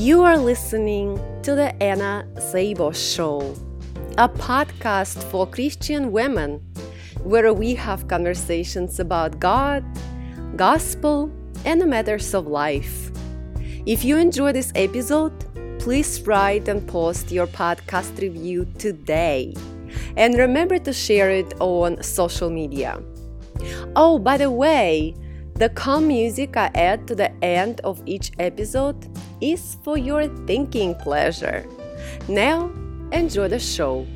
You are listening to the Anna Szabo Show, a podcast for Christian women where we have conversations about God, gospel, and the matters of life. If you enjoy this episode, please write and post your podcast review today. And remember to share it on social media. Oh, by the way, the calm music I add to the end of each episode is for your thinking pleasure. Now, enjoy the show.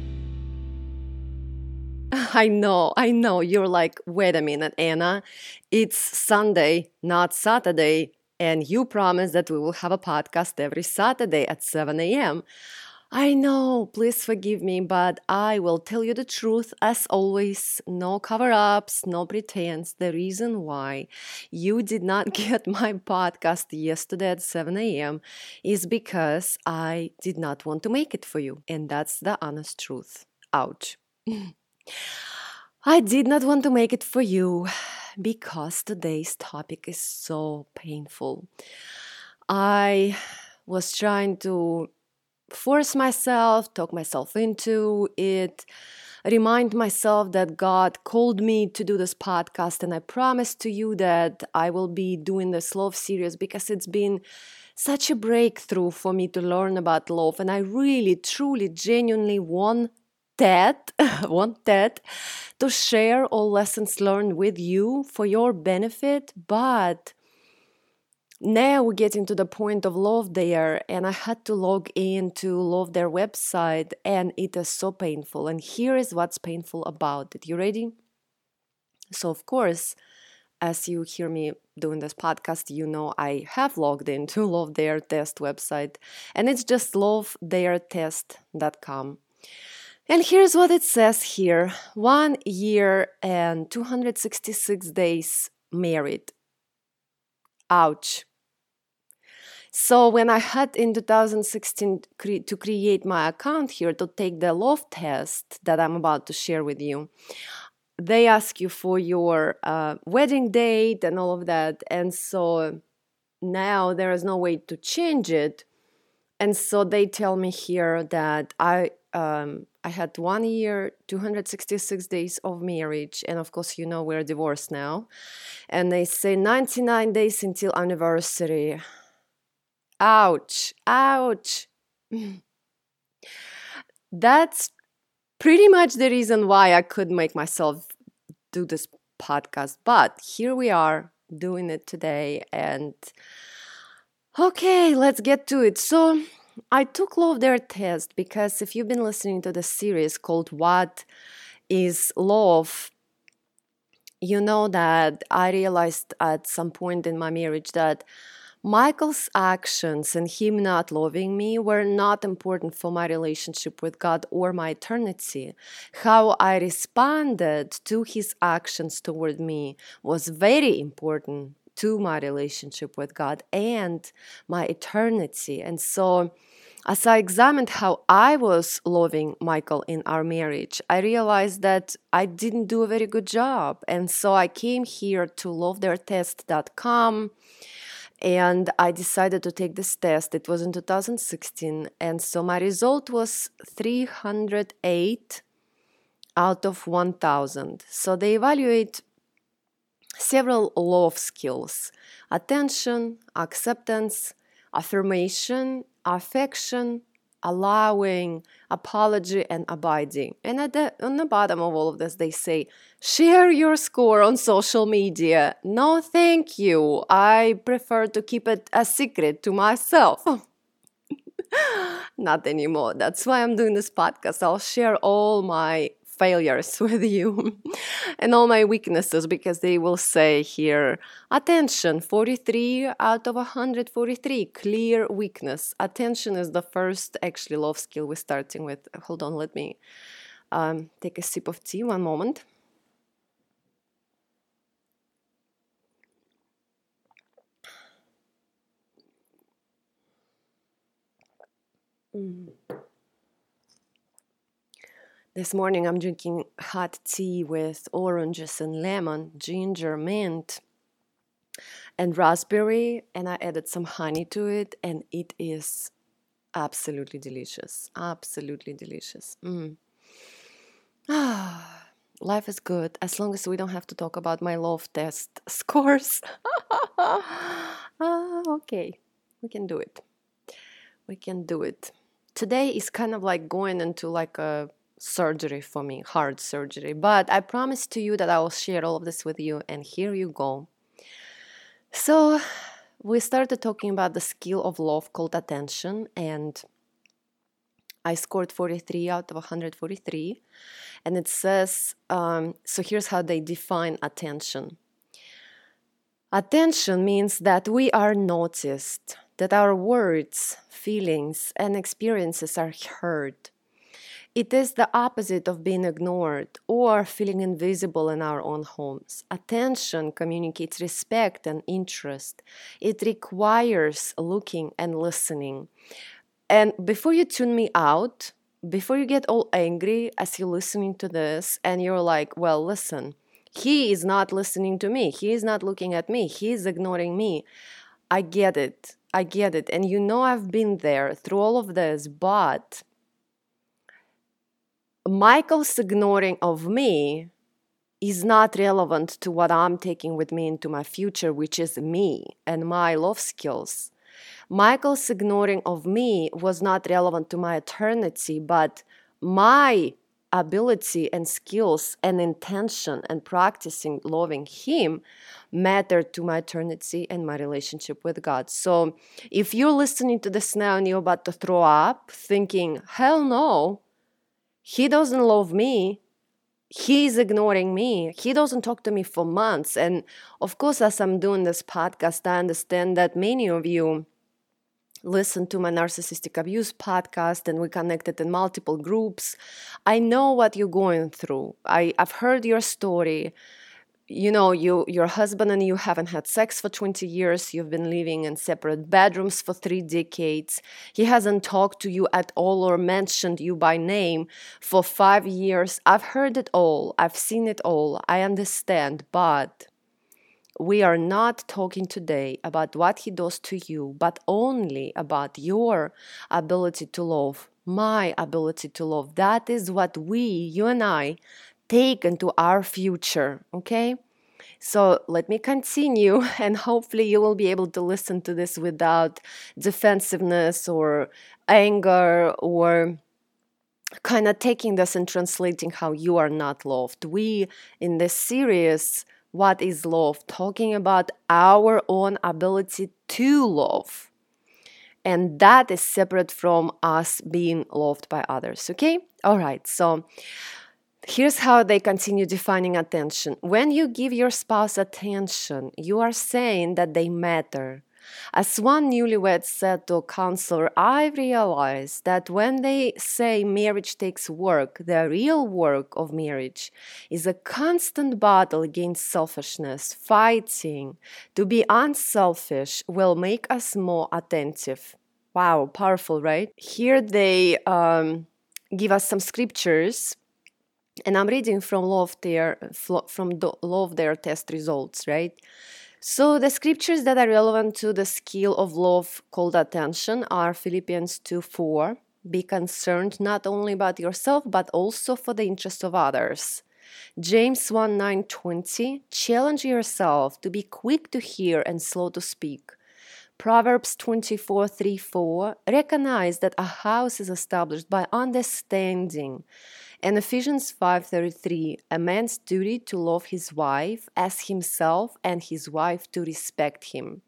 I know, I know. You're like, wait a minute, Anna. It's Sunday, not Saturday, and you promised that we will have a podcast every Saturday at 7 a.m. I know, please forgive me, but I will tell you the truth as always. No cover ups, no pretense. The reason why you did not get my podcast yesterday at 7 a.m. is because I did not want to make it for you. And that's the honest truth. Ouch. I did not want to make it for you because today's topic is so painful. I was trying to force myself, talk myself into it, remind myself that God called me to do this podcast. And I promise to you that I will be doing this love series because it's been such a breakthrough for me to learn about love. And I really, truly, genuinely want that, want that to share all lessons learned with you for your benefit. But now we're getting to the point of Love Dare and i had to log in to Love Dare website and it is so painful. And here is what's painful about it. You ready? So of course as you hear me doing this podcast you know i have logged into Love Dare test website and it's just lovedaretest.com and here's what it says here. One year and 266 days married. Ouch so when I had in 2016 cre- to create my account here to take the love test that I'm about to share with you, they ask you for your uh, wedding date and all of that. And so now there is no way to change it. And so they tell me here that I um, I had one year, 266 days of marriage, and of course, you know we're divorced now. And they say 99 days until anniversary. Ouch, ouch. That's pretty much the reason why I couldn't make myself do this podcast. But here we are doing it today. And okay, let's get to it. So I took Love Dare test because if you've been listening to the series called What is Love, you know that I realized at some point in my marriage that Michael's actions and him not loving me were not important for my relationship with God or my eternity. How I responded to his actions toward me was very important to my relationship with God and my eternity. And so, as I examined how I was loving Michael in our marriage, I realized that I didn't do a very good job. And so I came here to lovedaretest.com and I decided to take this test. It was in 2016, and so my result was 308 out of 1000. So they evaluate several love skills attention, acceptance, affirmation, affection, allowing, apology, and abiding. And at the, on the bottom of all of this, they say, share your score on social media. No, thank you. I prefer to keep it a secret to myself. Not anymore. That's why I'm doing this podcast. I'll share all my failures with you and all my weaknesses because they will say here attention 43 out of 143 clear weakness. Attention is the first actually love skill we're starting with. Hold on let me um, take a sip of tea one moment. Mm. This morning I'm drinking hot tea with oranges and lemon, ginger, mint. and raspberry, and I added some honey to it, and it is absolutely delicious. Absolutely delicious. Mm. Ah, life is good as long as we don't have to talk about my love test scores. ah, okay, we can do it. We can do it. Today is kind of like going into like a surgery for me, heart surgery. But I promise to you that I will share all of this with you, and here you go. So, we started talking about the skill of love called attention, and I scored 43 out of 143. And it says um, so here's how they define attention attention means that we are noticed, that our words, feelings, and experiences are heard it is the opposite of being ignored or feeling invisible in our own homes. Attention communicates respect and interest. It requires looking and listening. And before you tune me out, before you get all angry as you're listening to this and you're like, well, listen, he is not listening to me. He is not looking at me. He is ignoring me. I get it. I get it. And you know, I've been there through all of this, but Michael's ignoring of me is not relevant to what I'm taking with me into my future, which is me and my love skills. Michael's ignoring of me was not relevant to my eternity, but my ability and skills and intention and practicing loving him mattered to my eternity and my relationship with God. So if you're listening to this now and you're about to throw up, thinking, hell no, he doesn't love me he's ignoring me. He doesn't talk to me for months. And of course as i'm doing this podcast i understand that many of you listen to my narcissistic abuse podcast and we connected in multiple groups. I know what you're going through. I, i've heard your story you know you your husband and you haven't had sex for 20 years you've been living in separate bedrooms for 3 decades. He hasn't talked to you at all or mentioned you by name for 5 years. I've heard it all. I've seen it all. I understand. But we are not talking today about what he does to you but only about your ability to love my ability to love. That is what we you and i take into our future. Okay? So let me continue, and hopefully, you will be able to listen to this without defensiveness or anger or kind of taking this and translating how you are not loved. We, in this series, What is Love, talking about our own ability to love. And that is separate from us being loved by others. Okay? All right. So, Here's how they continue defining attention. When you give your spouse attention, you are saying that they matter. As one newlywed said to a counselor, I realized that when they say marriage takes work, the real work of marriage is a constant battle against selfishness. Fighting to be unselfish will make us more attentive. Wow, powerful, right? Here they um, give us some scriptures and I'm reading from Love Dare from the Love Dare test results, right? So the scriptures that are relevant to the skill of love called attention are Philippians 2 4. Be concerned not only about yourself but also for the interest of others. James 1 9 20. Challenge yourself to be quick to hear and slow to speak. Proverbs 24 3 4. Recognize that a house is established by understanding and Ephesians 5:33, a man's duty to love his wife as himself and his wife to respect him.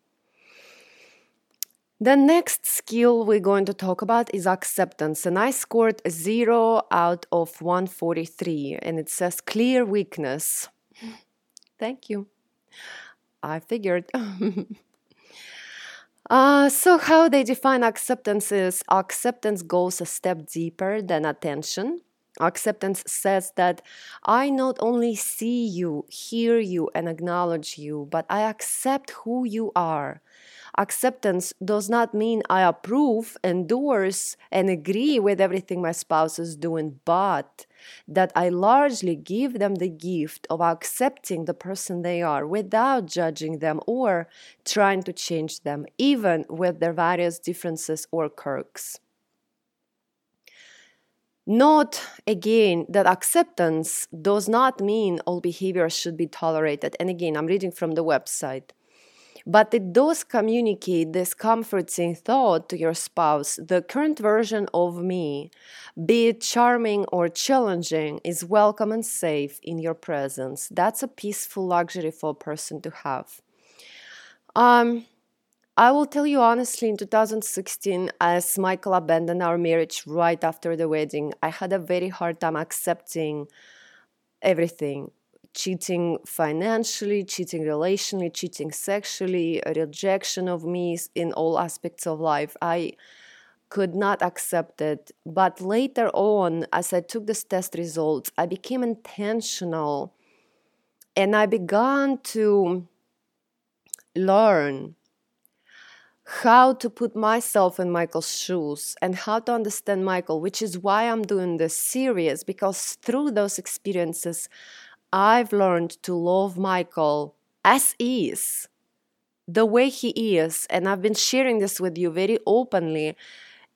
The next skill we're going to talk about is acceptance, and I scored 0 out of 143, and it says clear weakness. Thank you. I figured. uh, so, how they define acceptance is acceptance goes a step deeper than attention. Acceptance says that I not only see you, hear you, and acknowledge you, but I accept who you are. acceptance does not mean I approve, endorse, and agree with everything my spouse is doing, but that I largely give them the gift of accepting the person they are without judging them or trying to change them, even with their various differences or quirks. Note again that acceptance does not mean all behavior should be tolerated. And again, I'm reading from the website. But it does communicate this comforting thought to your spouse the current version of me, be it charming or challenging, is welcome and safe in your presence. That's a peaceful luxury for a person to have. Um, I will tell you honestly, in 2016, as Michael abandoned our marriage right after the wedding, I had a very hard time accepting everything cheating financially, cheating relationally, cheating sexually, a rejection of me in all aspects of life. I could not accept it. But later on, as I took this test results, I became intentional and I began to learn how to put myself in Michael's shoes and how to understand Michael, which is why I'm doing this series because through those experiences, I've learned to love Michael as is, the way he is. And I've been sharing this with you very openly.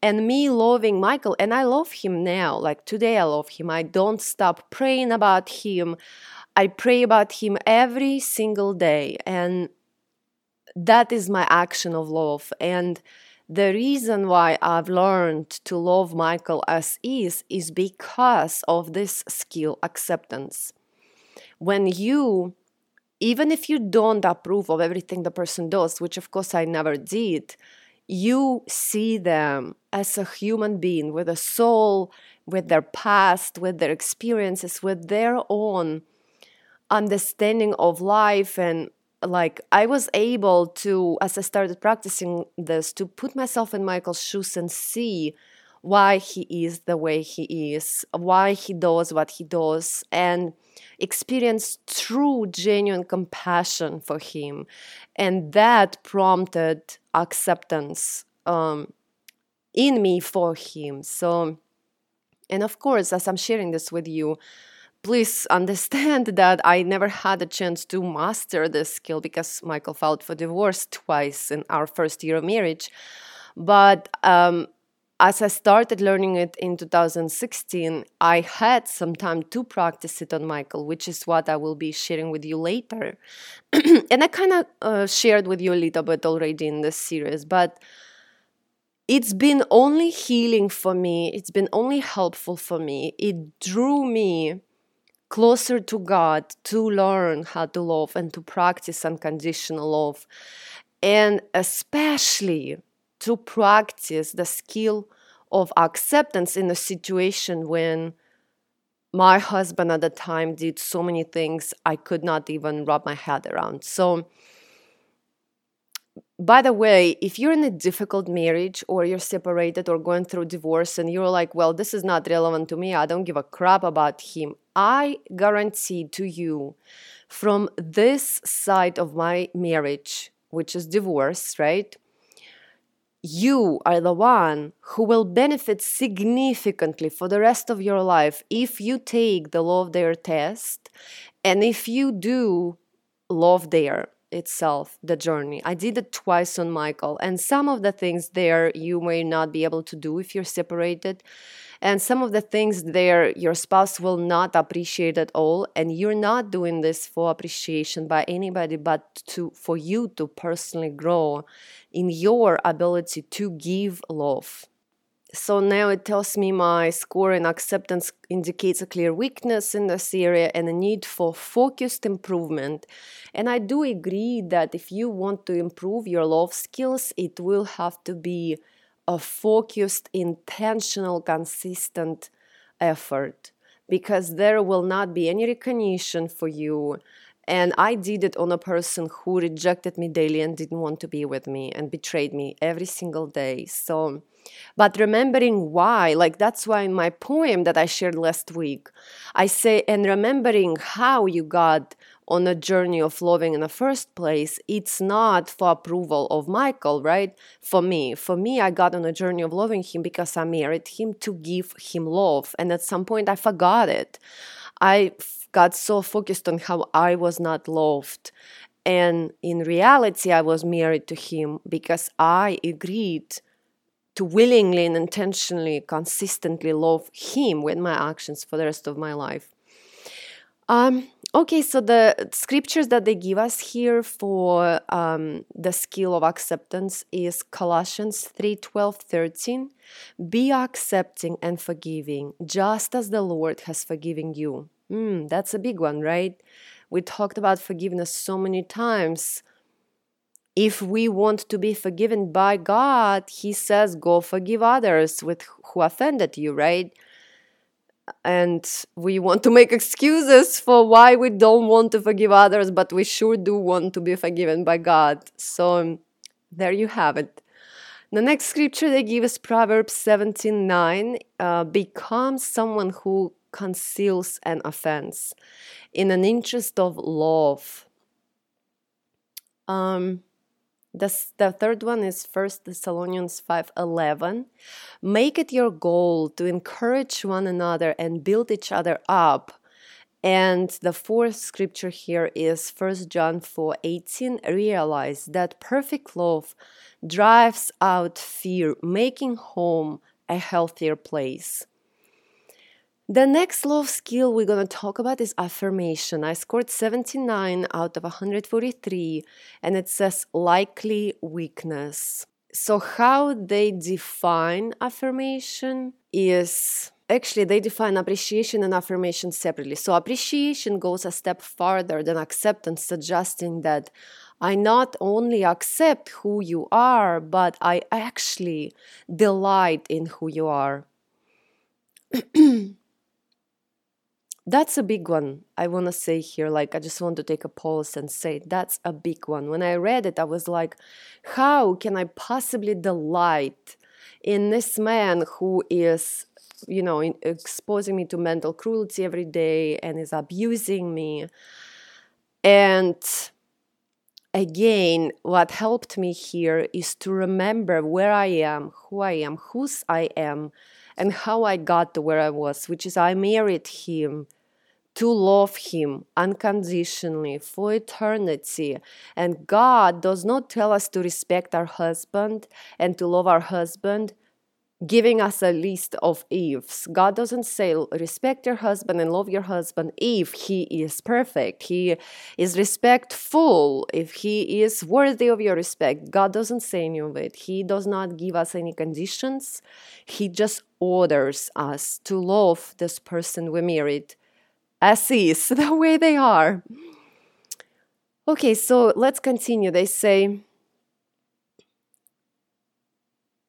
And me loving Michael, and I love him now. Like today, I love him. I don't stop praying about him. I pray about him every single day. And that is my action of love. And the reason why I've learned to love Michael as is is because of this skill acceptance when you even if you don't approve of everything the person does which of course i never did you see them as a human being with a soul with their past with their experiences with their own understanding of life and like i was able to as i started practicing this to put myself in michael's shoes and see why he is the way he is why he does what he does and experience true, genuine compassion for him. And that prompted acceptance um, in me for him. So, and of course, as I'm sharing this with you, please understand that I never had a chance to master this skill because Michael filed for divorce twice in our first year of marriage. But um, as I started learning it in 2016, I had some time to practice it on Michael, which is what I will be sharing with you later. and I kind of uh, shared with you a little bit already in this series, but it's been only healing for me, it's been only helpful for me. It drew me closer to God to learn how to love and to practice unconditional love. And especially to practice the skill of acceptance in a situation when my husband at the time did so many things I could not even wrap my head around. So, by the way, if you're in a difficult marriage or you're separated or going through divorce and you're like, well, this is not relevant to me, I don't give a crap about him, I guarantee to you from this side of my marriage, which is divorce, right? you are the one who will benefit significantly for the rest of your life if you take the love dare test and if you do love dare itself the journey i did it twice on michael and some of the things there you may not be able to do if you're separated and some of the things there your spouse will not appreciate at all and you're not doing this for appreciation by anybody but to for you to personally grow in your ability to give love so now it tells me my score in acceptance indicates a clear weakness in this area and a need for focused improvement. And I do agree that if you want to improve your love skills, it will have to be a focused, intentional, consistent effort because there will not be any recognition for you And I did it on a person who rejected me daily and didn't want to be with me and betrayed me every single day. So, but remembering why, like that's why in my poem that I shared last week, I say, and remembering how you got on a journey of loving in the first place, it's not for approval of Michael, right? For me, for me, I got on a journey of loving him because I married him to give him love. And at some point, I forgot it. I got so focused on how I was not loved. And in reality, I was married to him because I agreed to willingly and intentionally, consistently love him with my actions for the rest of my life. Um, okay, so the scriptures that they give us here for um, the skill of acceptance is Colossians 3 12, 13. Be accepting and forgiving, just as the Lord has forgiven you. Mm, that's a big one, right? We talked about forgiveness so many times. If we want to be forgiven by God, He says, go forgive others with who offended you, right? and we want to make excuses for why we don't want to forgive others, but we sure do want to be forgiven by God. So there you have it. The next scripture they give is Proverbs 17 9. Uh, become someone who conceals an offense in an interest of love. Um, the, the third one is First Thessalonians 5:11. Make it your goal to encourage one another and build each other up. And the fourth scripture here is First John 4:18. Realize that perfect love drives out fear, making home a healthier place. The next love skill we're going to talk about is affirmation. I scored 79 out of 143, and it says likely weakness. So, how they define affirmation is actually they define appreciation and affirmation separately. So, appreciation goes a step farther than acceptance, suggesting that I not only accept who you are, but I actually delight in who you are. that's a big one i want to say here like i just want to take a pause and say that's a big one. When i read it i was like how can i possibly delight in this man who is you know exposing me to mental cruelty every day and is abusing me? And again what helped me here is to remember where i am who i am whose i am and how i got to where i was which is i married him to love Him unconditionally for eternity. And God does not tell us to respect our husband and to love our husband giving us a list of ifs. God doesn't say respect your husband and love your husband if he is perfect. He is respectful if he is worthy of your respect. God doesn't say any of it. He does not give us any conditions. He just orders us to love this person we married as is, the way they are. Okay, so let's continue. They say,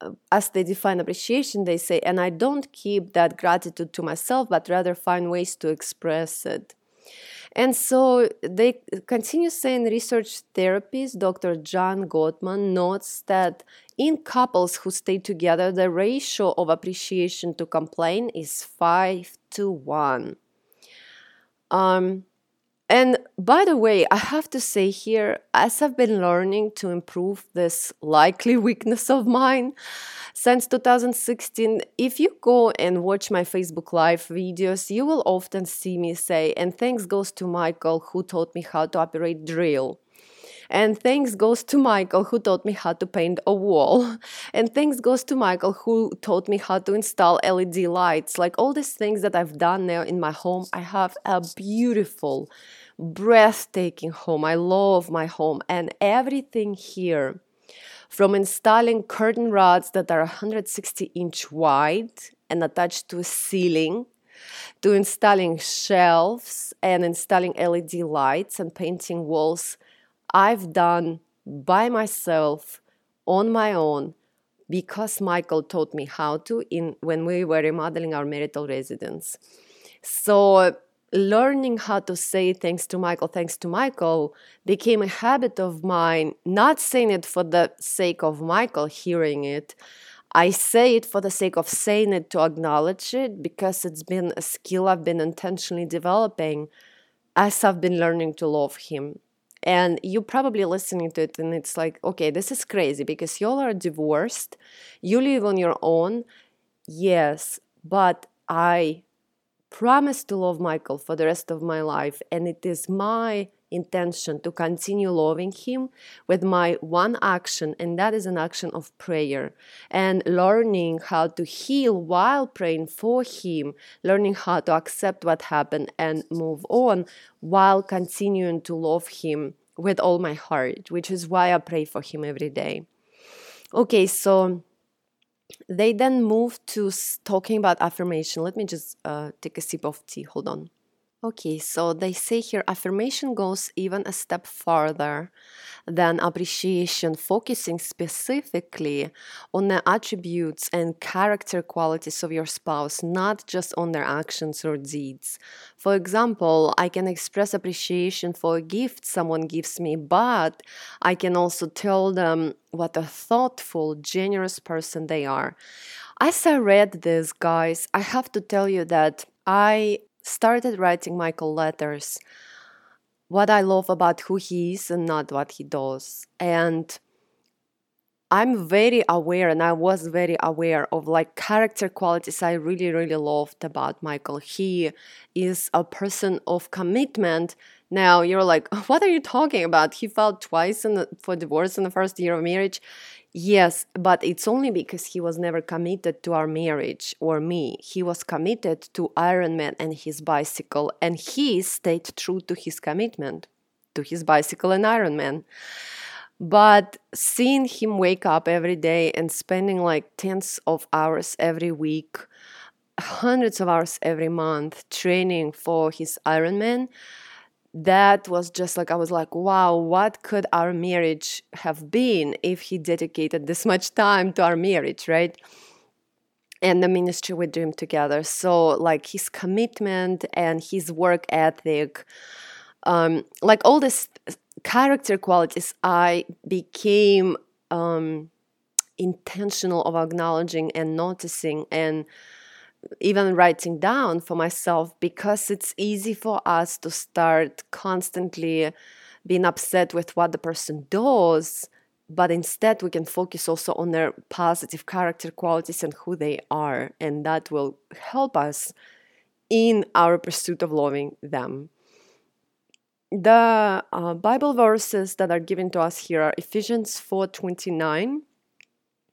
uh, as they define appreciation, they say, and I don't keep that gratitude to myself, but rather find ways to express it. And so they continue saying research therapist Dr. John Gottman notes that in couples who stay together, the ratio of appreciation to complain is 5 to 1. Um, and by the way, I have to say here, as I've been learning to improve this likely weakness of mine since 2016, if you go and watch my Facebook Live videos, you will often see me say, and thanks goes to Michael who taught me how to operate drill. And thanks goes to Michael who taught me how to paint a wall. And thanks goes to Michael who taught me how to install LED lights. Like all these things that I've done now in my home, I have a beautiful, breathtaking home. I love my home and everything here. From installing curtain rods that are 160 inch wide and attached to a ceiling to installing shelves and installing LED lights and painting walls I've done by myself on my own because Michael taught me how to in when we were remodeling our marital residence. So learning how to say thanks to Michael, thanks to Michael became a habit of mine, not saying it for the sake of Michael hearing it. I say it for the sake of saying it to acknowledge it because it's been a skill I've been intentionally developing as I've been learning to love him. And you're probably listening to it and it's like, okay, this is crazy because y'all are divorced, you live on your own. Yes, but I promise to love Michael for the rest of my life, and it is my intention to continue loving him with my one action, and that is an action of prayer and learning how to heal while praying for him, learning how to accept what happened and move on while continuing to love him with all my heart, which is why I pray for him every day. Okay, so they then move to talking about affirmation. Let me just uh, take a sip of tea. Hold on. Okay, so they say here affirmation goes even a step farther than appreciation, focusing specifically on the attributes and character qualities of your spouse, not just on their actions or deeds. For example, I can express appreciation for a gift someone gives me, but I can also tell them what a thoughtful, generous person they are. As I read this, guys, I have to tell you that I started writing Michael letters, what I love about who he is and not what he does. And I'm very aware, and I was very aware of like character qualities I really, really loved about Michael. He is a person of commitment. Now you're like, what are you talking about? He filed twice the, for divorce in the first year of marriage. Yes, but it's only because he was never committed to our marriage or me. He was committed to Ironman and his bicycle, and he stayed true to his commitment to his bicycle and Ironman. But seeing him wake up every day and spending like tens of hours every week, hundreds of hours every month training for his Ironman, that was just like I was like, wow, what could our marriage have been if he dedicated this much time to our marriage, right? And the ministry we dream together. So, like his commitment and his work ethic, um, like all these character qualities, I became um, intentional of acknowledging and noticing and even writing down for myself because it's easy for us to start constantly being upset with what the person does but instead we can focus also on their positive character qualities and who they are and that will help us in our pursuit of loving them. The uh, bible verses that are given to us here are ephesians 4.29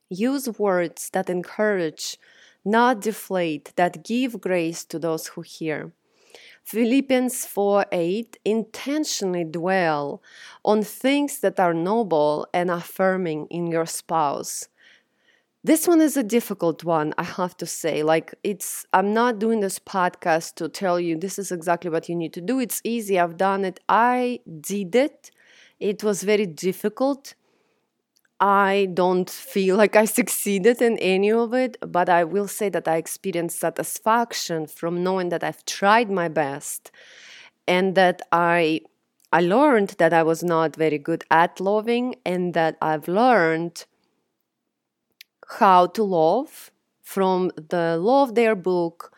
use words that encourage not deflate, that give grace to those who hear. Philippians 4 8 intentionally dwell on things that are noble and affirming in your spouse. This one is a difficult one, I have to say. Like, it's, I'm not doing this podcast to tell you this is exactly what you need to do. It's easy, I've done it. I did it, it was very difficult I don't feel like I succeeded in any of it, but I will say that I experienced satisfaction from knowing that I've tried my best and that I I learned that I was not very good at loving and that I've learned how to love from the Love Dare book,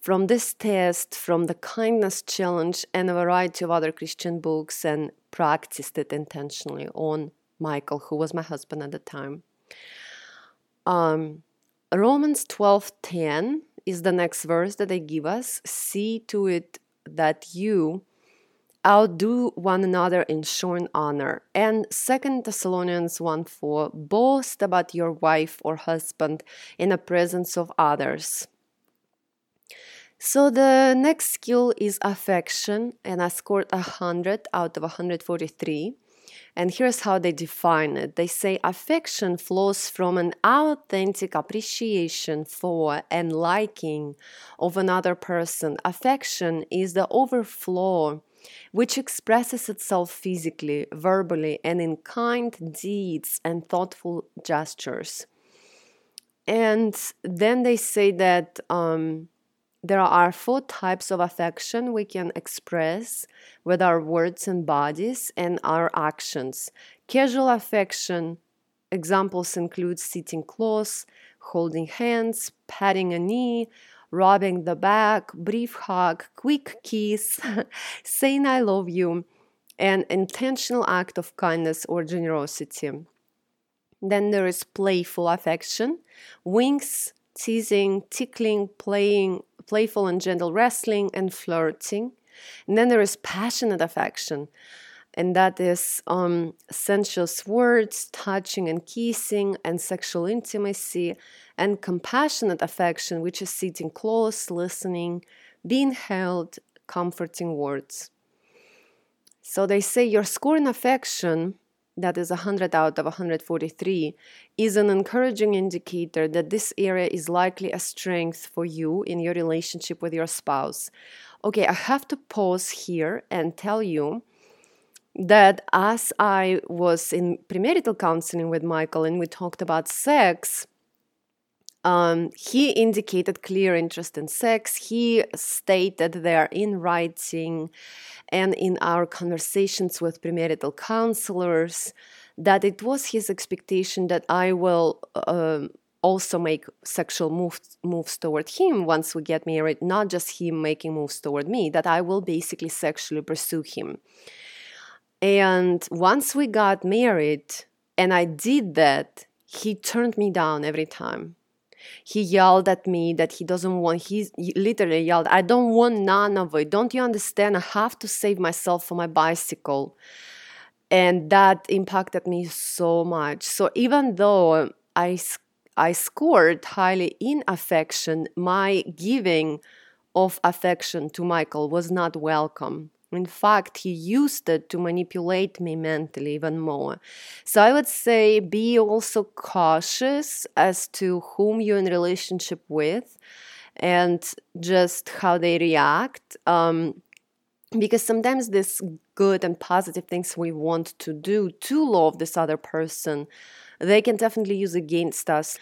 from this test, from the kindness challenge and a variety of other Christian books and practiced it intentionally on Michael, who was my husband at the time. Um, Romans 12:10 is the next verse that they give us. See to it that you outdo one another in showing honor. And Second Thessalonians 1 4, boast about your wife or husband in the presence of others. So the next skill is affection, and I scored 100 out of 143. And here's how they define it they say affection flows from an authentic appreciation for and liking of another person. Affection is the overflow which expresses itself physically, verbally, and in kind deeds and thoughtful gestures. And then they say that um, there are four types of affection we can express with our words and bodies and our actions. Casual affection examples include sitting close, holding hands, patting a knee, rubbing the back, brief hug, quick kiss, saying I love you, an intentional act of kindness or generosity. Then there is playful affection, winks, teasing, tickling, playing, playful and gentle wrestling, and flirting. And then there is passionate affection, and that is um, sensuous words, touching and kissing, and sexual intimacy, and compassionate affection, which is sitting close, listening, being held, comforting words. So they say your score in affection, that is 100 out of 143, is an encouraging indicator that this area is likely a strength for you in your relationship with your spouse. Okay, I have to pause here and tell you that as I was in premarital counseling with Michael and we talked about sex, um, he indicated clear interest in sex. He stated there in writing and in our conversations with premarital counselors that it was his expectation that I will um, also make sexual moves moves toward him once we get married, not just him making moves toward me, that I will basically sexually pursue him. And once we got married and I did that, he turned me down every time. He yelled at me that he doesn't want, he, literally yelled, I don't want none of it. Don't you understand? I have to save myself for my bicycle. And that impacted me so much. So even though I, I scored highly in affection, my giving of affection to Michael was not welcome. In fact, he used it to manipulate me mentally even more. So I would say be also cautious as to whom you're in relationship with and just how they react. Um, because sometimes these good and positive things we want to do to love this other person, they can definitely use against us.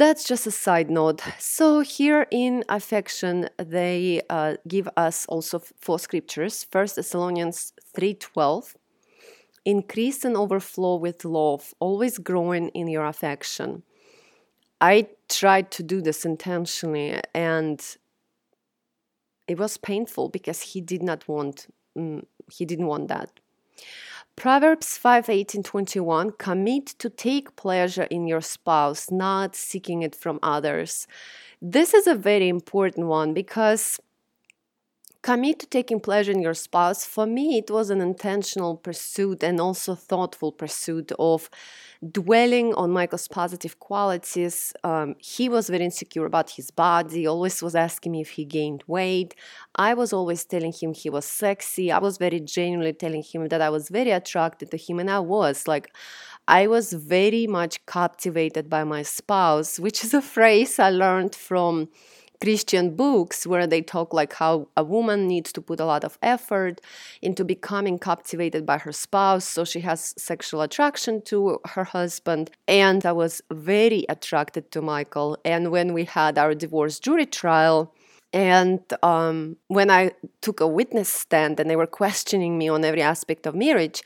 That's just a side note. So here in affection, they uh, give us also four scriptures. First Thessalonians three twelve, increase and overflow with love, always growing in your affection. I tried to do this intentionally, and it was painful because he did not want. Mm, he didn't want that. Proverbs 5 18 21 Commit to take pleasure in your spouse, not seeking it from others. This is a very important one because commit to taking pleasure in your spouse. For me, it was an intentional pursuit and also thoughtful pursuit of dwelling on Michael's positive qualities. Um, he was very insecure about his body, always was asking me if he gained weight. I was always telling him he was sexy. I was very genuinely telling him that I was very attracted to him, and I was like, I was very much captivated by my spouse, which is a phrase I learned from Christian books where they talk like how a woman needs to put a lot of effort into becoming captivated by her spouse so she has sexual attraction to her husband. And I was very attracted to Michael. And when we had our divorce jury trial and um, when I took a witness stand and they were questioning me on every aspect of marriage,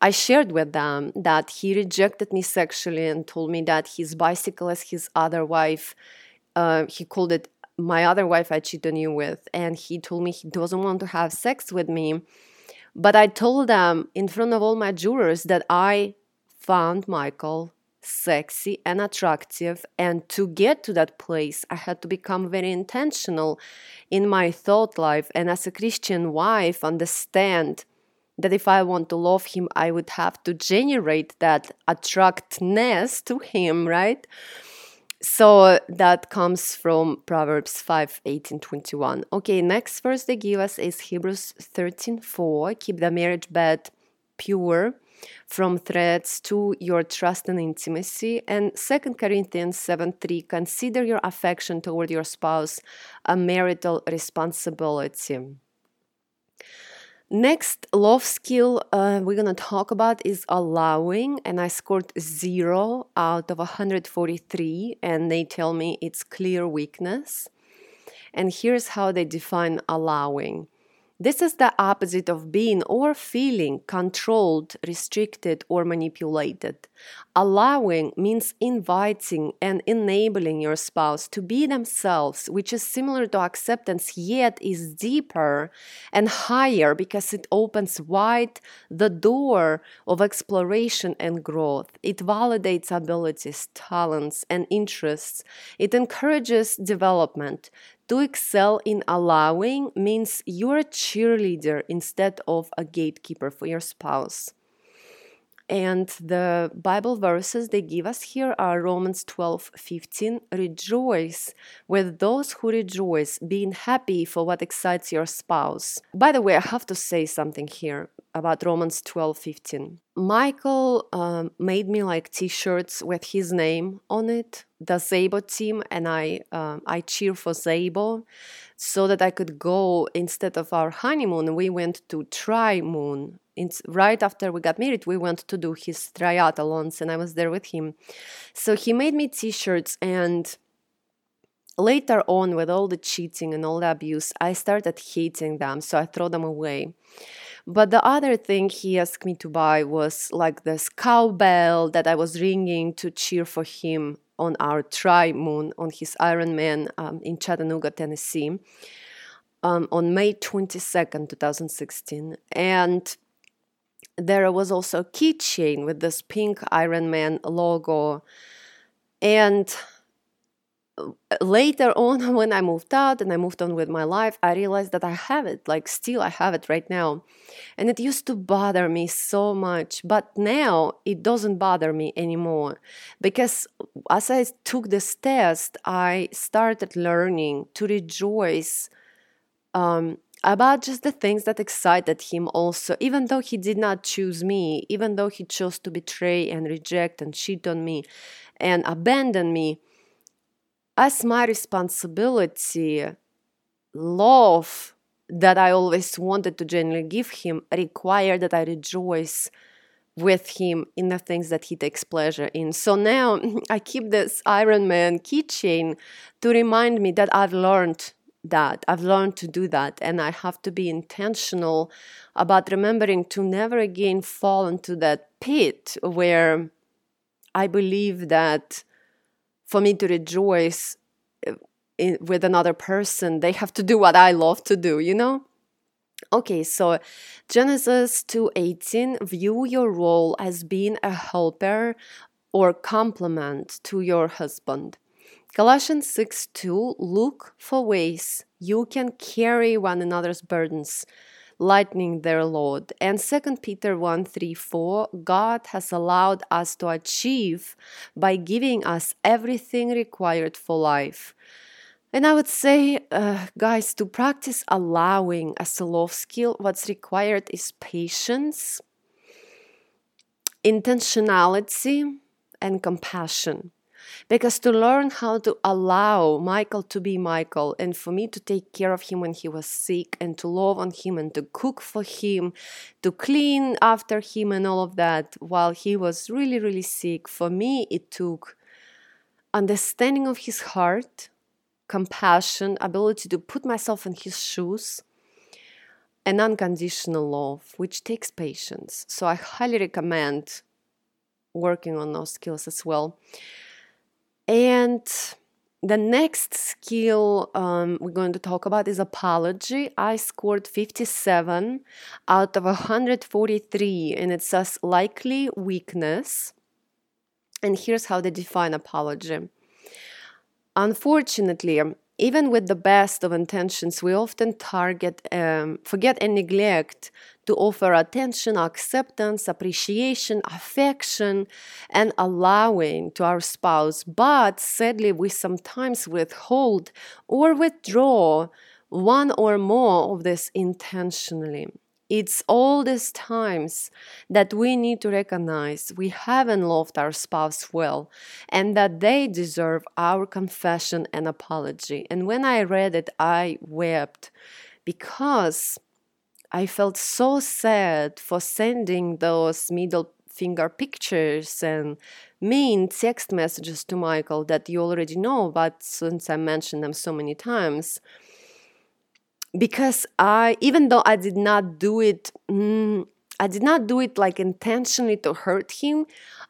I shared with them that he rejected me sexually and told me that his bicycle as his other wife, uh, he called it my other wife I cheated on you with, and he told me he doesn't want to have sex with me. But I told them in front of all my jurors that I found Michael sexy and attractive. And to get to that place, I had to become very intentional in my thought life. And as a Christian wife, understand that if I want to love him, I would have to generate that attractness to him, right? So that comes from Proverbs 5 18 21. Okay, next verse they give us is Hebrews 13 4. Keep the marriage bed pure from threats to your trust and intimacy. And 2 Corinthians 7 3. Consider your affection toward your spouse a marital responsibility. Next love skill uh, we're gonna talk about is allowing, and I scored zero out of 143, and they tell me it's clear weakness. And here's how they define allowing this is the opposite of being or feeling controlled, restricted, or manipulated. Allowing means inviting and enabling your spouse to be themselves, which is similar to acceptance, yet is deeper and higher because it opens wide the door of exploration and growth. It validates abilities, talents, and interests. It encourages development. To excel in allowing means you're a cheerleader instead of a gatekeeper for your spouse. And the Bible verses they give us here are Romans 12 15. Rejoice with those who rejoice, being happy for what excites your spouse. By the way, I have to say something here about Romans 12 15. Michael um, made me like t shirts with his name on it, the Szabo team, and I, um, I cheer for Szabo so that I could go instead of our honeymoon. We went to Tri Moon. It's right after we got married, we went to do his triathlons, and I was there with him. So he made me t shirts and later on with all the cheating and all the abuse i started hating them so i throw them away but the other thing he asked me to buy was like this cowbell that I was ringing to cheer for him on our tri moon on his Ironman um, in Chattanooga, Tennessee, um, on May 22nd, 2016. And there was also a keychain with this pink Ironman logo. And later on when i moved out and i moved on with my life i realized that i have it like still i have it right now and it used to bother me so much but now it doesn't bother me anymore because as i took this test i started learning to rejoice um, about just the things that excited him also even though he did not choose me even though he chose to betray and reject and cheat on me and abandon me as my responsibility, love that I always wanted to genuinely give him required that I rejoice with him in the things that he takes pleasure in. So now I keep this Ironman keychain to remind me that I've learned that. I've learned to do that. And I have to be intentional about remembering to never again fall into that pit where I believe that for me to rejoice uh, in, with another person, they have to do what I love to do, you know? Okay, so Genesis 2:18 view your role as being a helper or complement to your husband. Colossians 6:2 look for ways you can carry one another's burdens lightening their load. And 2 Peter 1 3 4, God has allowed us to achieve by giving us everything required for life. And I would say, uh, guys, to practice allowing as a love skill, what's required is patience, intentionality, and compassion. Because to learn how to allow Michael to be Michael and for me to take care of him when he was sick and to love on him and to cook for him, to clean after him and all of that while he was really, really sick, for me it took understanding of his heart, compassion, ability to put myself in his shoes and unconditional love, which takes patience. So I highly recommend working on those skills as well. And the next skill um, we're going to talk about is apology. I scored 57 out of 143, and it says likely weakness. And here's how they define apology. Unfortunately, even with the best of intentions, we often target, um, forget, and neglect to offer attention, acceptance, appreciation, affection, and allowing to our spouse. But sadly, we sometimes withhold or withdraw one or more of this intentionally. It's all these times that we need to recognize we haven't loved our spouse well and that they deserve our confession and apology. And when I read it, I wept because I felt so sad for sending those middle finger pictures and mean text messages to Michael that you already know, but since I mentioned them so many times, because I, even though I did not do it, mm, I did not do it like intentionally to hurt him.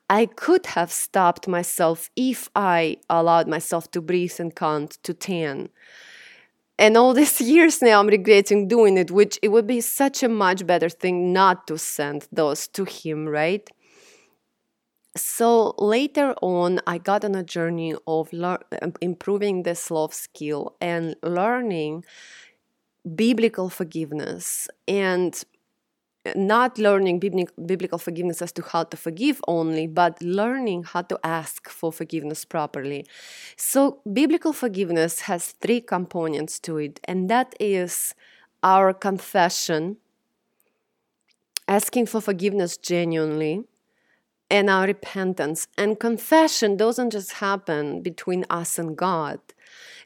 I could have stopped myself if I allowed myself to breathe and count to 10. And all these years now, I'm regretting doing it, which it would be such a much better thing not to send those to him, right? So later on, I got on a journey of lear- improving this love skill and learning biblical forgiveness and not learning biblical forgiveness as to how to forgive only, but learning how to ask for forgiveness properly. So, biblical forgiveness has three components to it, and that is our confession, asking for forgiveness genuinely, and our repentance. And confession doesn't just happen between us and God.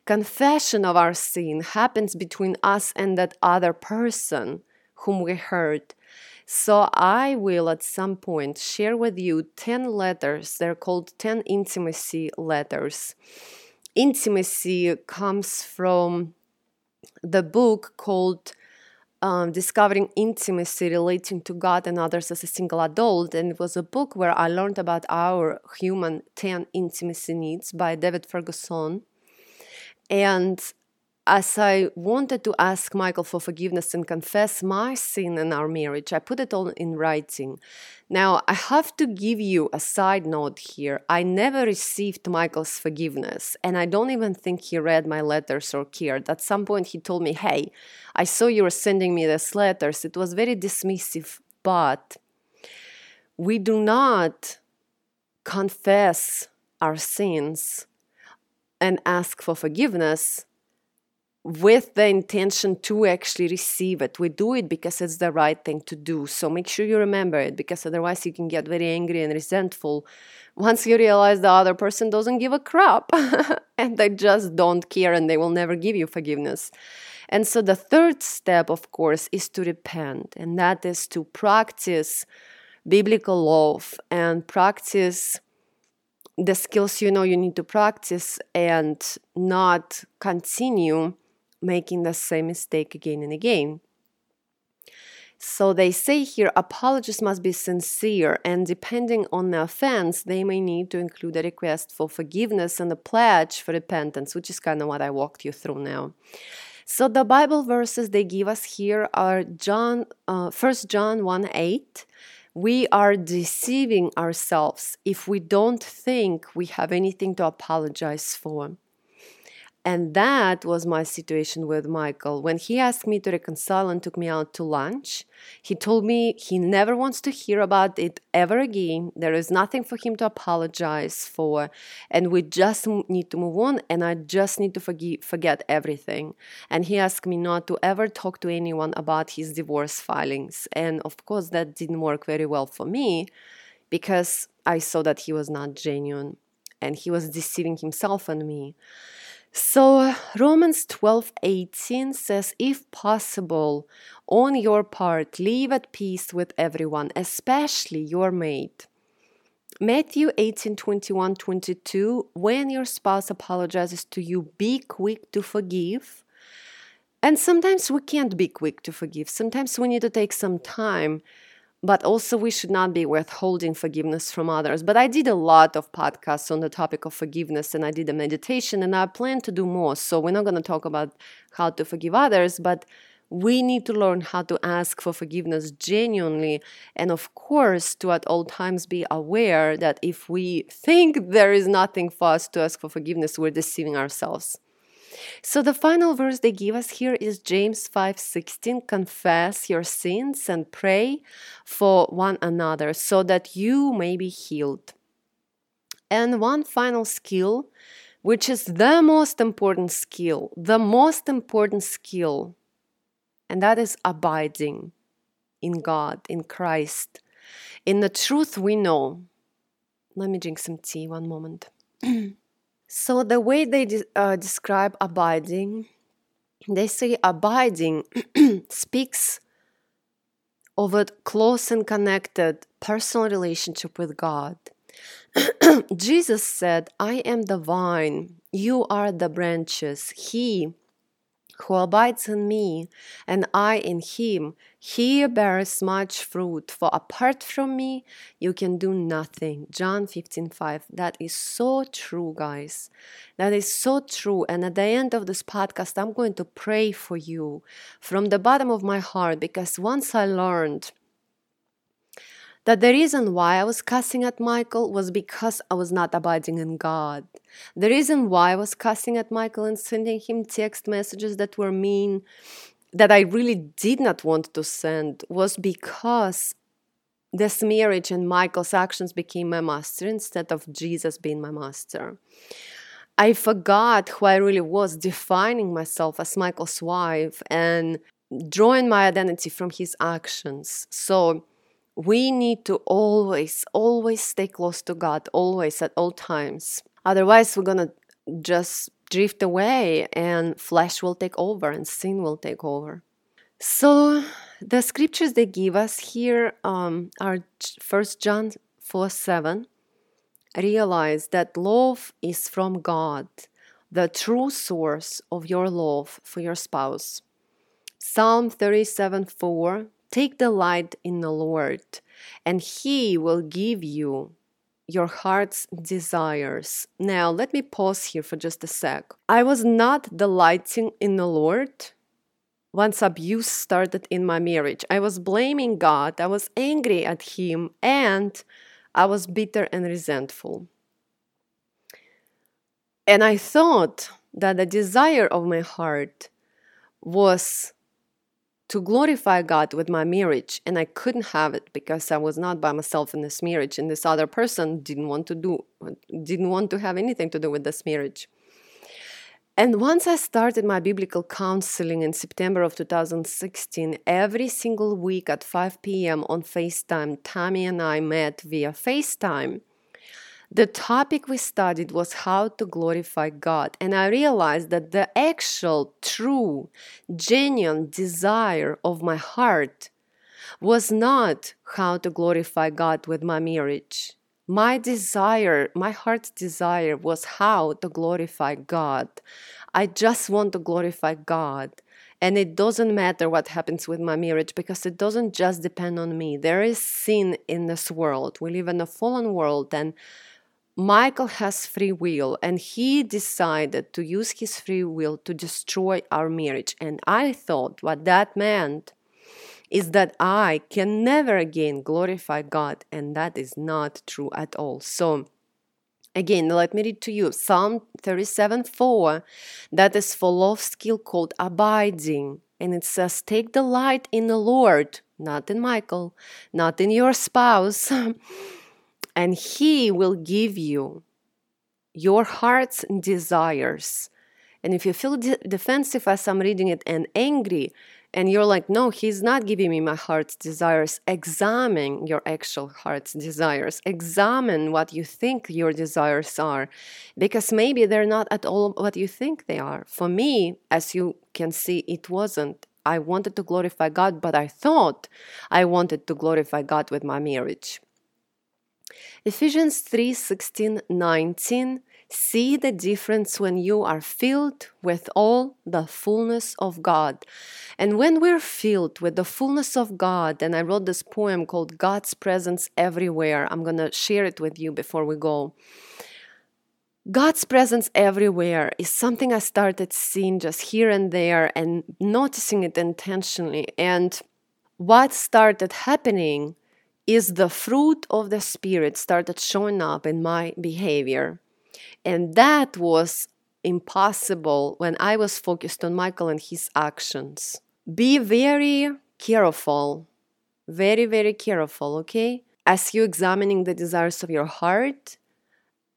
Confession of our sin happens between us and that other person whom we hurt. So I will at some point share with you 10 letters. They're called 10 intimacy letters. Intimacy comes from the book called um, Discovering Intimacy Relating to God and Others as a Single Adult. And it was a book where I learned about our human 10 intimacy needs by David Ferguson. And as I wanted to ask Michael for forgiveness and confess my sin in our marriage, I put it all in writing. Now, I have to give you a side note here. I never received Michael's forgiveness, and I don't even think he read my letters or cared. At some point, he told me, Hey, I saw you were sending me these letters. It was very dismissive, but we do not confess our sins and ask for forgiveness with the intention to actually receive it. We do it because it's the right thing to do. So make sure you remember it because otherwise you can get very angry and resentful once you realize the other person doesn't give a crap and they just don't care and they will never give you forgiveness. And so the third step, of course, is to repent, and that is to practice biblical love and practice the skills you know you need to practice and not continue making the same mistake again and again. So they say here apologies must be sincere, and depending on the offense, they may need to include a request for forgiveness and a pledge for repentance, which is kind of what I walked you through now. So the Bible verses they give us here are John, uh, 1 John 1 8. We are deceiving ourselves if we don't think we have anything to apologize for. And that was my situation with Michael. When he asked me to reconcile and took me out to lunch, he told me he never wants to hear about it ever again. There is nothing for him to apologize for. And we just need to move on. And I just need to forget, forget everything. And he asked me not to ever talk to anyone about his divorce filings. And of course, that didn't work very well for me because I saw that he was not genuine and he was deceiving himself and me. So Romans 12:18 says if possible on your part live at peace with everyone especially your mate. Matthew 18 21 22 when your spouse apologizes to you be quick to forgive. And sometimes we can't be quick to forgive. Sometimes we need to take some time but also we should not be withholding forgiveness from others. But I did a lot of podcasts on the topic of forgiveness and I did a meditation and I plan to do more. So we're not going to talk about how to forgive others, but we need to learn how to ask for forgiveness genuinely. And of course, to at all times be aware that if we think there is nothing for us to ask for forgiveness, we're deceiving ourselves. So the final verse they give us here is James 5:16, confess your sins and pray for one another so that you may be healed. And one final skill, which is the most important skill, the most important skill, and that is abiding in God, in Christ, in the truth we know. Let me drink some tea one moment. So, the way they de- uh, describe abiding, they say abiding speaks of a close and connected personal relationship with God. Jesus said, I am the vine, you are the branches. He who abides in me and I in him, he bears much fruit. For apart from me, you can do nothing. John 15 5. That is so true, guys. That is so true. And at the end of this podcast, I'm going to pray for you from the bottom of my heart because once I learned that the reason why I was cussing at Michael was because I was not abiding in God. The reason why I was cussing at Michael and sending him text messages that were mean, that I really did not want to send, was because this marriage and Michael's actions became my master instead of Jesus being my master. I forgot who I really was, defining myself as Michael's wife and drawing my identity from his actions. So, we need to always, always stay close to God, always at all times. Otherwise, we're gonna just drift away and flesh will take over and sin will take over. So, the scriptures they give us here um, are First John 4 7. Realize that love is from God, the true source of your love for your spouse. Psalm 37 4 Take delight in the Lord, and He will give you your heart's desires. Now, let me pause here for just a sec. I was not delighting in the Lord once abuse started in my marriage. I was blaming God, I was angry at Him, and I was bitter and resentful. And I thought that the desire of my heart was to glorify God with my marriage, and I couldn't have it because I was not by myself in this marriage, and this other person didn't want to do, didn't want to have anything to do with this marriage. And once I started my biblical counseling in September of 2016, every single week at 5 p.m. on FaceTime, Tammy and I met via FaceTime. The topic we studied was how to glorify God, and I realized that the actual, true, genuine desire of my heart was not how to glorify God with my marriage. My desire, my heart's desire was how to glorify God. I just want to glorify God. And it doesn't matter what happens with my marriage because it doesn't just depend on me. There is sin in this world. We live in a fallen world, and Michael has free will and he decided to use his free will to destroy our marriage. And I thought what that meant is that I can never again glorify God, and that is not true at all. So, again, let me read to you Psalm 37 4, that is full of skill called abiding. And it says, Take delight in the Lord, not in Michael, not in your spouse. and He will give you your heart's desires. And if you feel de- defensive as I'm reading it and angry, and you're like, no, he's not giving me my heart's desires, examine your actual heart's desires. Examine what you think your desires are, because maybe they're not at all what you think they are. For me, as you can see, it wasn't. I wanted to glorify God, but I thought I wanted to glorify God with my marriage. Ephesians 3 16 19 See the difference when you are filled with all the fullness of God. And when we're filled with the fullness of God, and I wrote this poem called God's Presence Everywhere, I'm going to share it with you before we go. God's presence everywhere is something I started seeing just here and there and noticing it intentionally. And what started happening is the fruit of the Spirit started showing up in my behavior. And that was impossible when I was focused on Michael and his actions. Be very careful, very, very careful, okay? As you examining the desires of your heart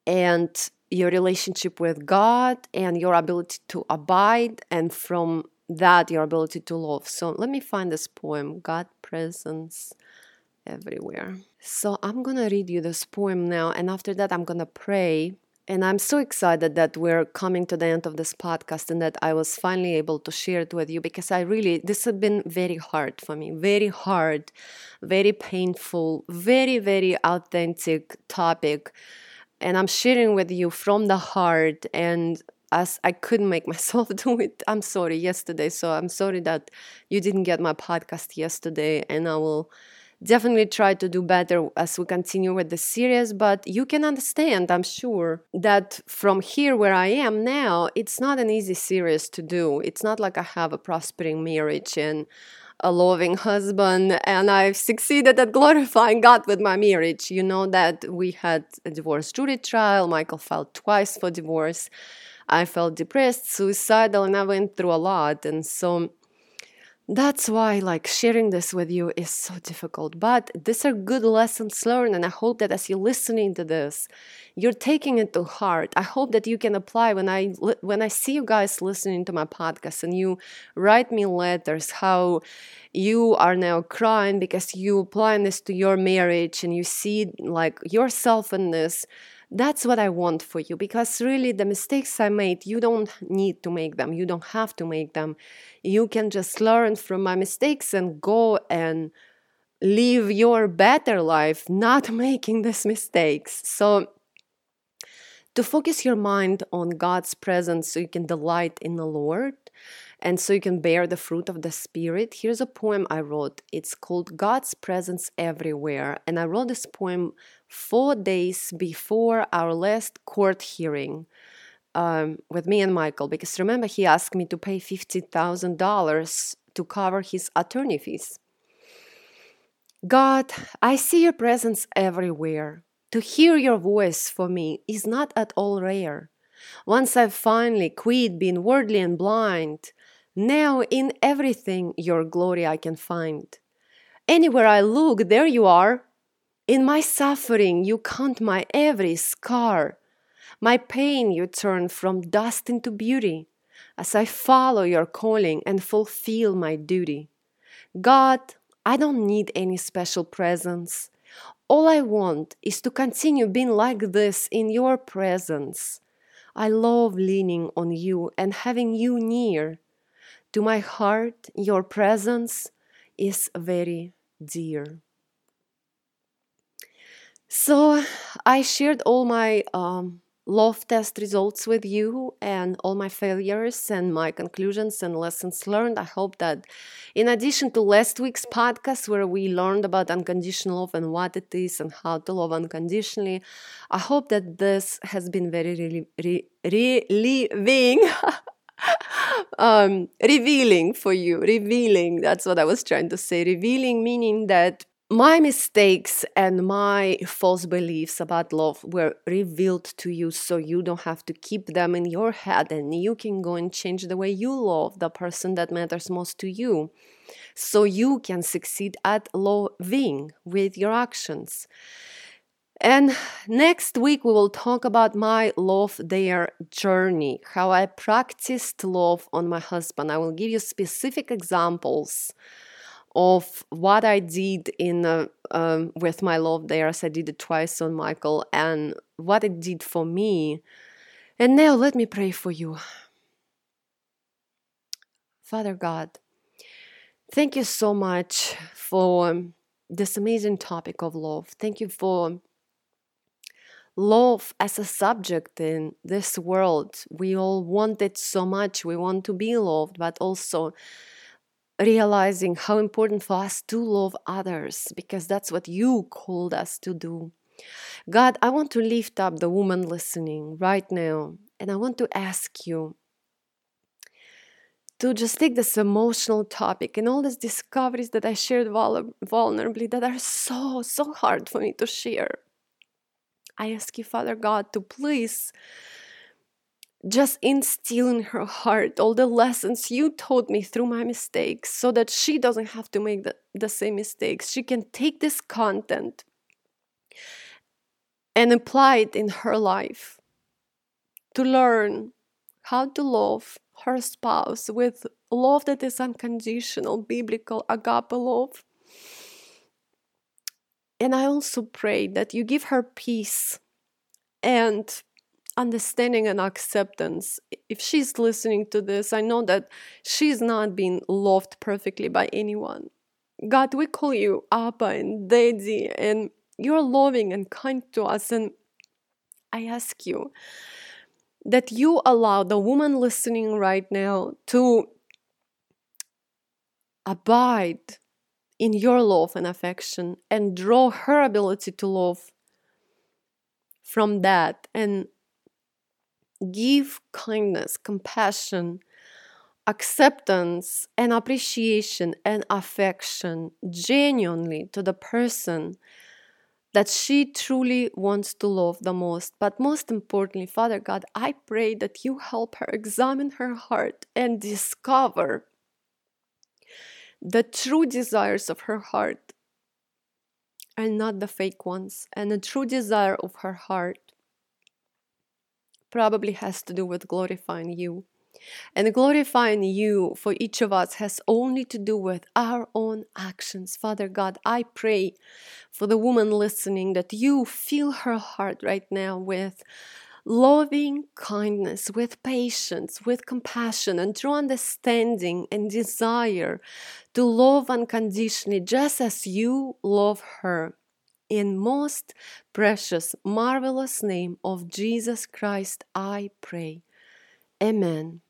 and your relationship with God and your ability to abide, and from that, your ability to love. So let me find this poem God presence everywhere. So I'm gonna read you this poem now, and after that, I'm gonna pray And I'm so excited that we're coming to the end of this podcast and that I was finally able to share it with you because I really, this has been very hard for me, very hard, very painful, very, very authentic topic. And I'm sharing with you from the heart. And as I couldn't make myself do it, I'm sorry yesterday. So I'm sorry that you didn't get my podcast yesterday. And I will definitely try to do better as we continue with the series but you can understand i'm sure that from here where i am now it's not an easy series to do. It's not like i have a prospering marriage and a loving husband and i've succeeded at glorifying god with my marriage. You know that we had a divorce jury trial michael filed twice for divorce. I felt depressed suicidal and i went through a lot and so that's why like sharing this with you is so difficult but these are good lessons learned and i hope that as you're listening to this you're taking it to heart. I hope that you can apply when i when i see you guys listening to my podcast and you write me letters how you are now crying because you applying this to your marriage and you see like yourself in this that's what I want for you because really the mistakes I made, you don't need to make them. You don't have to make them. You can just learn from my mistakes and go and live your better life, not making these mistakes. So, to focus your mind on God's presence so you can delight in the Lord and so you can bear the fruit of the Spirit. Here's a poem I wrote. It's called God's Presence Everywhere. And I wrote this poem four days before our last court hearing um, with me and Michael, because remember, he asked me to pay $50,000 to cover his attorney fees. God, I see your presence everywhere. To hear your voice for me is not at all rare. Once I've finally quit being worldly and blind, now in everything your glory I can find. Anywhere I look, there you are. In my suffering, you count my every scar. My pain you turn from dust into beauty as I follow your calling and fulfill my duty. God, I don't need any special presence. All I want is to continue being like this in your presence. I love leaning on you and having you near. To my heart, your presence is very dear. So I shared all my um, love test results with you and all my failures and my conclusions and lessons learned. I hope that, in addition to last week's podcast where we learned about unconditional love and what it is and how to love unconditionally, I hope that this has been very really, really relieving. um, revealing for you, revealing. That's what I was trying to say. Revealing meaning that my mistakes and my false beliefs about love were revealed to you so you don't have to keep them in your head and you can go and change the way you love the person that matters most to you so you can succeed at loving with your actions. And next week, we will talk about my love dare journey, how I practiced love on my husband. I will give you specific examples of what I did in uh, um, with my love dares. I did it twice on Michael, and what it did for me. And now let me pray for you. Father God, thank you so much for this amazing topic of love. Thank you for love as a subject in this world. We all want it so much. We want to be loved, but also realizing how important for us to love others because that's what you called us to do. God, I want to lift up the woman listening right now, and I want to ask you to just take this emotional topic and all these discoveries that I shared vulnerably that are so, so hard for me to share. I ask you, Father God, to please just instill in her heart all the lessons you taught me through my mistakes so that she doesn't have to make the, the same mistakes. She can take this content and apply it in her life to learn how to love her spouse with love that is unconditional, biblical, agape love. And I also pray that you give her peace and understanding and acceptance. If she's listening to this, I know that she's not being loved perfectly by anyone. God, we call you Abba and Daddy, and you're loving and kind to us. And I ask you that you allow the woman listening right now to abide in your love and affection and draw her ability to love from that and give kindness, compassion, acceptance, and appreciation and affection genuinely to the person that she truly wants to love the most. But most importantly, Father God, I pray that you help her examine her heart and discover the true desires of her heart and not the fake ones. And the true desire of her heart probably has to do with glorifying you. And glorifying you for each of us has only to do with our own actions. Father God, I pray for the woman listening that you fill her heart right now with loving kindness, with patience, with compassion, and true understanding and desire to love unconditionally, just as you love her in most precious, marvelous name of Jesus Christ, I pray. Amen.